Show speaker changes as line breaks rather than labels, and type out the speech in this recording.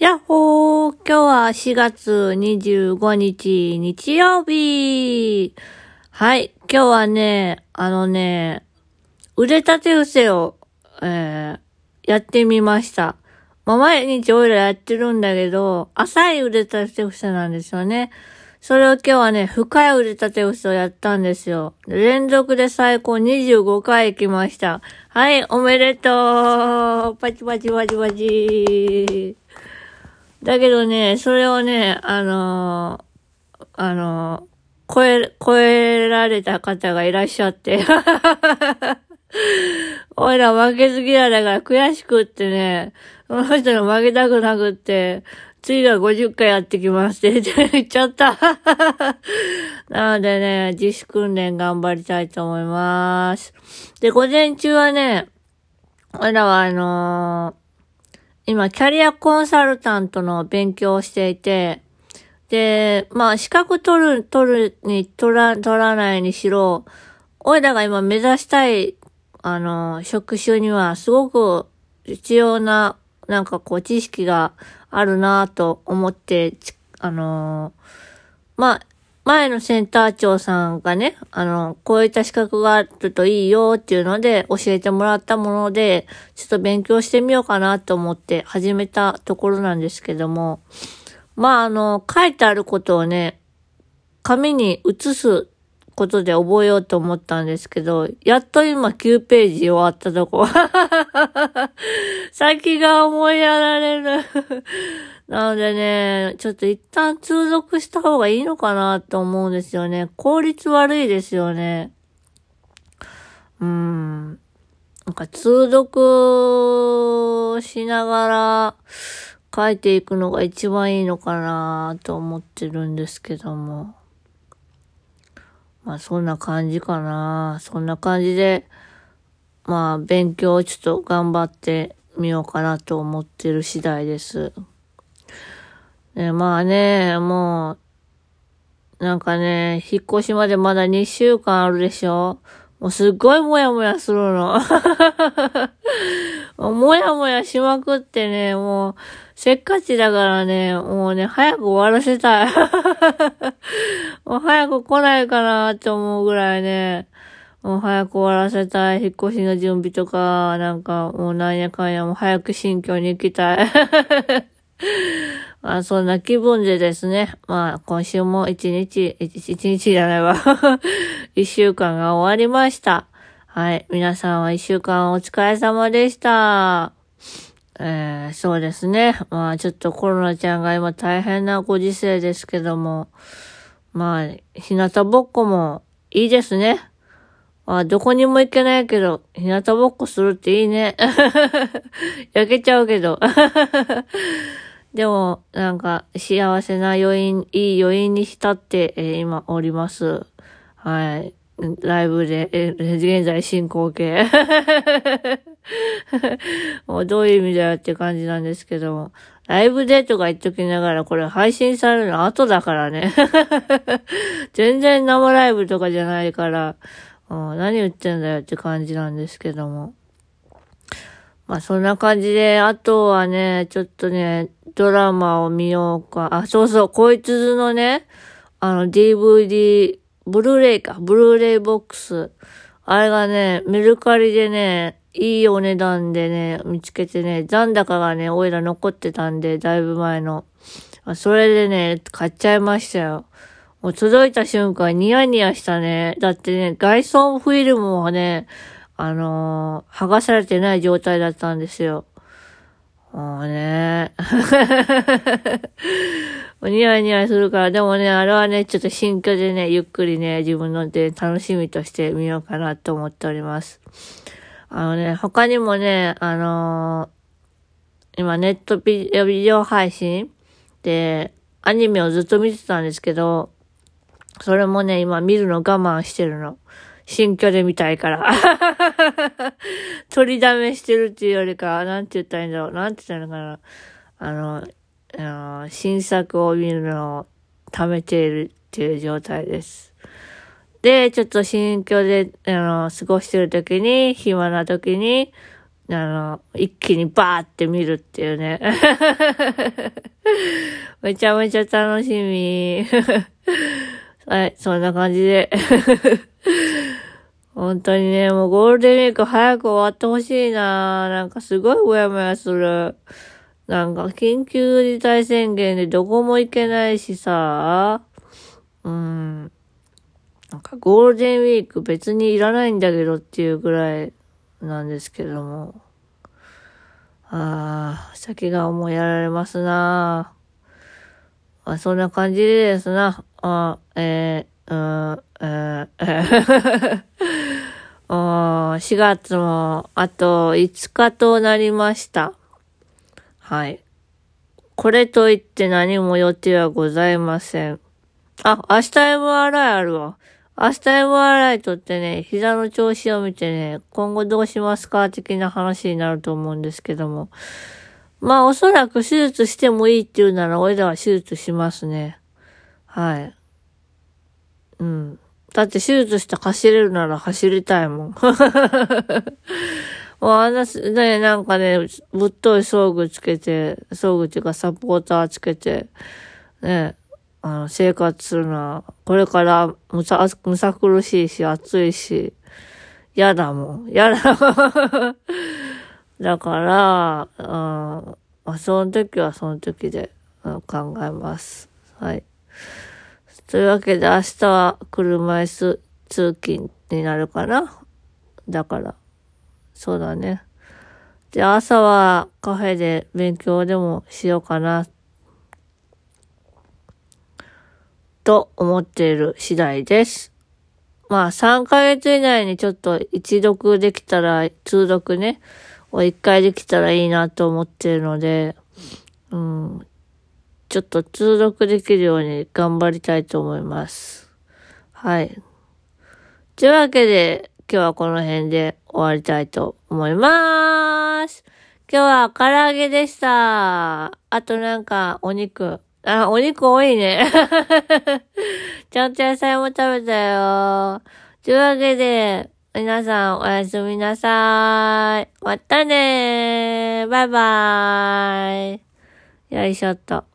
やっほー今日は4月25日日曜日はい、今日はね、あのね、腕立て伏せを、えー、やってみました。まあ、毎日オイラやってるんだけど、浅い腕立て伏せなんですよね。それを今日はね、深い腕立て伏せをやったんですよ。連続で最高25回行きました。はい、おめでとうパチパチパチパチだけどね、それをね、あのーあのー超え、超えられた方がいらっしゃって。おいら負けず嫌いだから悔しくってね、その人に負けたくなくって、次は50回やってきますって 言っちゃった。なのでね、自主訓練頑張りたいと思います。で、午前中はね、おいらはあのー今、キャリアコンサルタントの勉強をしていて、で、まあ、資格取る、取るに、取ら、取らないにしろ、おいらが今目指したい、あの、職種にはすごく必要な、なんかこう、知識があるなと思って、あの、まあ、前のセンター長さんがね、あの、こういった資格があるといいよっていうので教えてもらったもので、ちょっと勉強してみようかなと思って始めたところなんですけども、まあ、あの、書いてあることをね、紙に写すことで覚えようと思ったんですけど、やっと今9ページ終わったとこ。先が思いやられる。なのでね、ちょっと一旦通読した方がいいのかなと思うんですよね。効率悪いですよね。うん。なんか通読しながら書いていくのが一番いいのかなと思ってるんですけども。まあそんな感じかな。そんな感じで、まあ勉強をちょっと頑張ってみようかなと思ってる次第です。ね、まあね、もう、なんかね、引っ越しまでまだ2週間あるでしょ？もうすっごいもやもやするの。もやもやしまくってね、もう、せっかちだからね、もうね、早く終わらせたい。もう早く来ないかなって思うぐらいね、もう早く終わらせたい。引っ越しの準備とか、なんか、もうなんやかんや、もう早く新居に行きたい。まあ、そんな気分でですね。まあ、今週も一日、一日じゃないわ。一週間が終わりました。はい。皆さんは一週間お疲れ様でした。えー、そうですね。まあ、ちょっとコロナちゃんが今大変なご時世ですけども。まあ、日向ぼっこもいいですね。まあ、どこにも行けないけど、日向ぼっこするっていいね。焼けちゃうけど。でも、なんか、幸せな余韻、いい余韻に浸って、えー今おります。はい。ライブで、えー現在進行形。もうどういう意味だよって感じなんですけども。ライブでとか言っときながら、これ配信されるの後だからね。全然生ライブとかじゃないから、何言ってんだよって感じなんですけども。まあそんな感じで、あとはね、ちょっとね、ドラマを見ようか。あ、そうそう、こいつのね、あの DVD、ブルーレイか、ブルーレイボックス。あれがね、メルカリでね、いいお値段でね、見つけてね、残高がね、おいら残ってたんで、だいぶ前の。それでね、買っちゃいましたよ。もう届いた瞬間ニヤニヤしたね。だってね、外装フィルムもね、あのー剥がされてない状態だったんですよ。もうね。ニヤニヤするから、でもね、あれはね、ちょっと新居でね、ゆっくりね、自分ので楽しみとしてみようかなと思っております。あのね、他にもね、あのー今ネットビデビデオ配信で、アニメをずっと見てたんですけど、それもね、今見るの我慢してるの。新居で見たいから。取りだめしてるっていうよりか、なんて言ったらいいんだろう。なんて言ったらいいのかな。あの、あの新作を見るのを貯めているっていう状態です。で、ちょっと新居で、あの、過ごしてる時に、暇な時に、あの、一気にバーって見るっていうね。めちゃめちゃ楽しみ。はい、そんな感じで。本当にね、もうゴールデンウィーク早く終わってほしいななんかすごいもやもやする。なんか緊急事態宣言でどこも行けないしさ。うん。なんかゴールデンウィーク別にいらないんだけどっていうぐらいなんですけども。ああ、先が思いやられますなあ、そんな感じですな。あえー、うん、えー、えー、4月もあと5日となりました。はい。これといって何も予定はございません。あ、明日 MRI あるわ。明日 MRI とってね、膝の調子を見てね、今後どうしますか的な話になると思うんですけども。まあおそらく手術してもいいっていうなら、俺らは手術しますね。はい。うん。だって手術して走れるなら走りたいもん。もうあんな、ね、なんかね、ぶっとい装具つけて、装具っていうかサポーターつけて、ね、あの、生活するのは、これからむさ、むさ苦しいし、暑いし、嫌だもん。嫌だ。だから、うん、まあ、その時はその時で、うん、考えます。はい。というわけで明日は車椅子通勤になるかな？だから、そうだね。で、朝はカフェで勉強でもしようかな。と思っている次第です。まあ3ヶ月以内にちょっと一読できたら、通読ね、を一回できたらいいなと思っているので、うん、ちょっと通読できるように頑張りたいと思います。はい。というわけで、今日はこの辺で終わりたいと思います。今日は唐揚げでした。あとなんかお肉。あ、お肉多いね。ちゃんと野菜も食べたよ。というわけで、皆さんおやすみなさい。またねー。バイバーイ。よいしょっと。